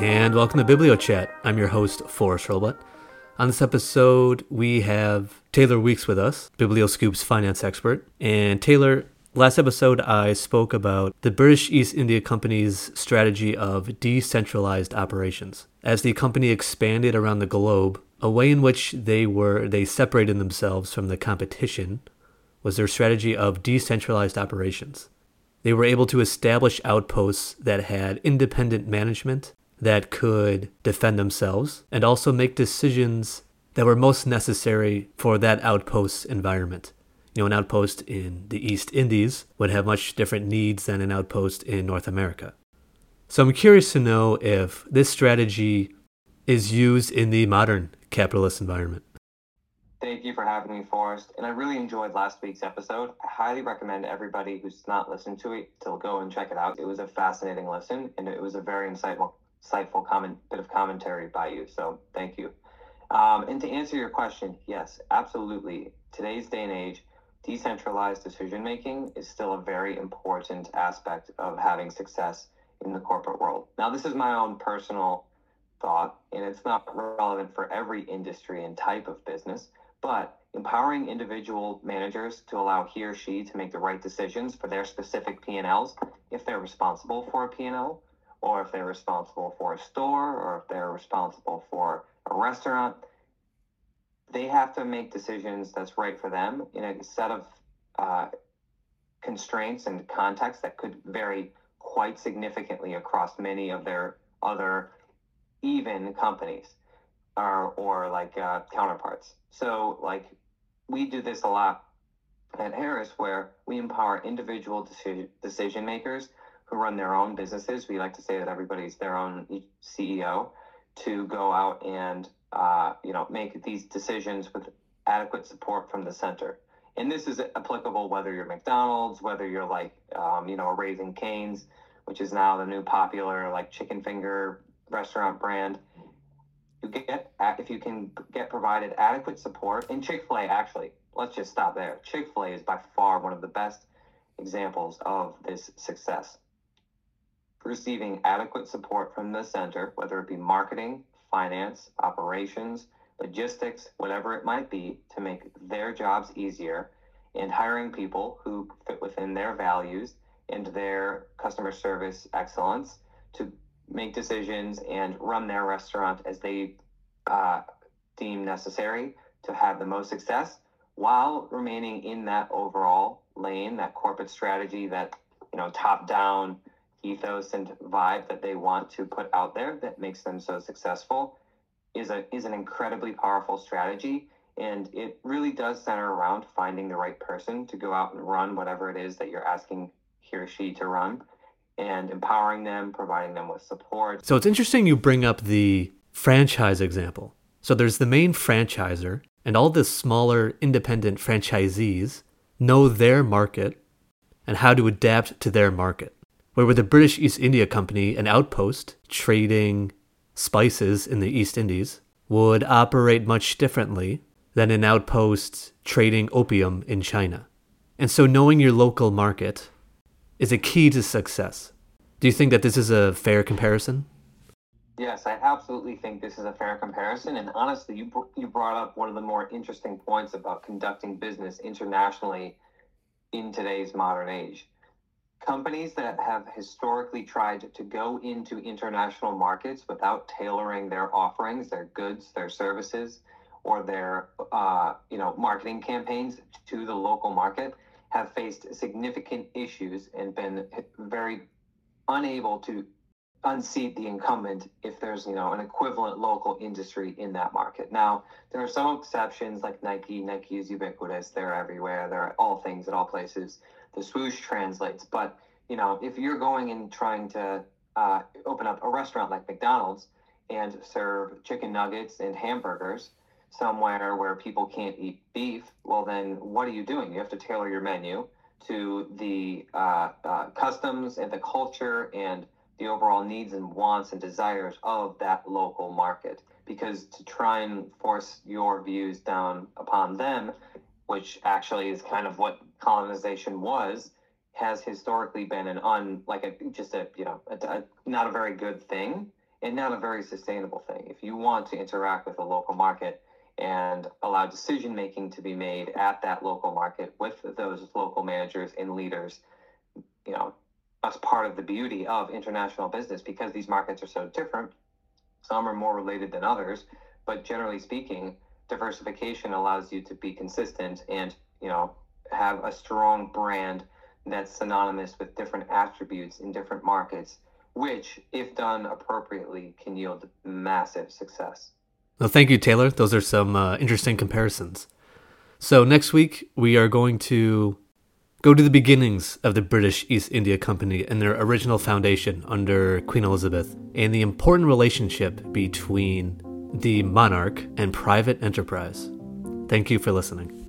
and welcome to Biblio Chat. I'm your host, Forrest Roblet. On this episode, we have Taylor Weeks with us, Biblioscoop's finance expert. And Taylor, last episode, I spoke about the British East India Company's strategy of decentralized operations. As the company expanded around the globe, a way in which they were they separated themselves from the competition was their strategy of decentralized operations. They were able to establish outposts that had independent management that could defend themselves and also make decisions that were most necessary for that outpost's environment. You know, an outpost in the East Indies would have much different needs than an outpost in North America. So I'm curious to know if this strategy is used in the modern capitalist environment. Thank you for having me, Forrest. And I really enjoyed last week's episode. I highly recommend everybody who's not listened to it to go and check it out. It was a fascinating listen, and it was a very insightful, insightful comment, bit of commentary by you. So thank you. Um, and to answer your question, yes, absolutely. Today's day and age, decentralized decision making is still a very important aspect of having success in the corporate world. Now, this is my own personal thought, and it's not relevant for every industry and type of business but empowering individual managers to allow he or she to make the right decisions for their specific P&Ls if they're responsible for a P&L or if they're responsible for a store or if they're responsible for a restaurant they have to make decisions that's right for them in a set of uh, constraints and contexts that could vary quite significantly across many of their other even companies or, or like uh, counterparts. So, like, we do this a lot at Harris where we empower individual decision, decision makers who run their own businesses. We like to say that everybody's their own CEO to go out and, uh, you know, make these decisions with adequate support from the center. And this is applicable whether you're McDonald's, whether you're like, um, you know, Raising Cane's, which is now the new popular like chicken finger restaurant brand you get if you can get provided adequate support in chick-fil-a actually let's just stop there chick-fil-a is by far one of the best examples of this success receiving adequate support from the center whether it be marketing finance operations logistics whatever it might be to make their jobs easier and hiring people who fit within their values and their customer service excellence to make decisions and run their restaurant as they uh, deem necessary to have the most success while remaining in that overall lane, that corporate strategy, that you know top down ethos and vibe that they want to put out there that makes them so successful is a is an incredibly powerful strategy and it really does center around finding the right person to go out and run whatever it is that you're asking he or she to run and empowering them, providing them with support. So it's interesting you bring up the franchise example. So there's the main franchisor, and all the smaller independent franchisees know their market and how to adapt to their market. Where with the British East India Company, an outpost trading spices in the East Indies would operate much differently than an outpost trading opium in China. And so knowing your local market is a key to success. Do you think that this is a fair comparison? Yes, I absolutely think this is a fair comparison. And honestly, you, you brought up one of the more interesting points about conducting business internationally in today's modern age. Companies that have historically tried to go into international markets without tailoring their offerings, their goods, their services, or their uh, you know marketing campaigns to the local market have faced significant issues and been very unable to unseat the incumbent if there's you know an equivalent local industry in that market. Now there are some exceptions like nike. Nike is ubiquitous. They're everywhere. They're all things at all places. The swoosh translates. But you know if you're going and trying to uh, open up a restaurant like mcdonald's and serve chicken nuggets and hamburgers somewhere where people can't eat beef, well, then what are you doing? You have to tailor your menu to the uh, uh, customs and the culture and the overall needs and wants and desires of that local market. Because to try and force your views down upon them, which actually is kind of what colonization was, has historically been an un like a just a you know a, a, not a very good thing and not a very sustainable thing. If you want to interact with a local market and allow decision making to be made at that local market with those local managers and leaders, you know, that's part of the beauty of international business because these markets are so different. Some are more related than others, but generally speaking, diversification allows you to be consistent and, you know, have a strong brand that's synonymous with different attributes in different markets, which, if done appropriately, can yield massive success. Well, thank you, Taylor. Those are some uh, interesting comparisons. So, next week, we are going to go to the beginnings of the British East India Company and their original foundation under Queen Elizabeth, and the important relationship between the monarch and private enterprise. Thank you for listening.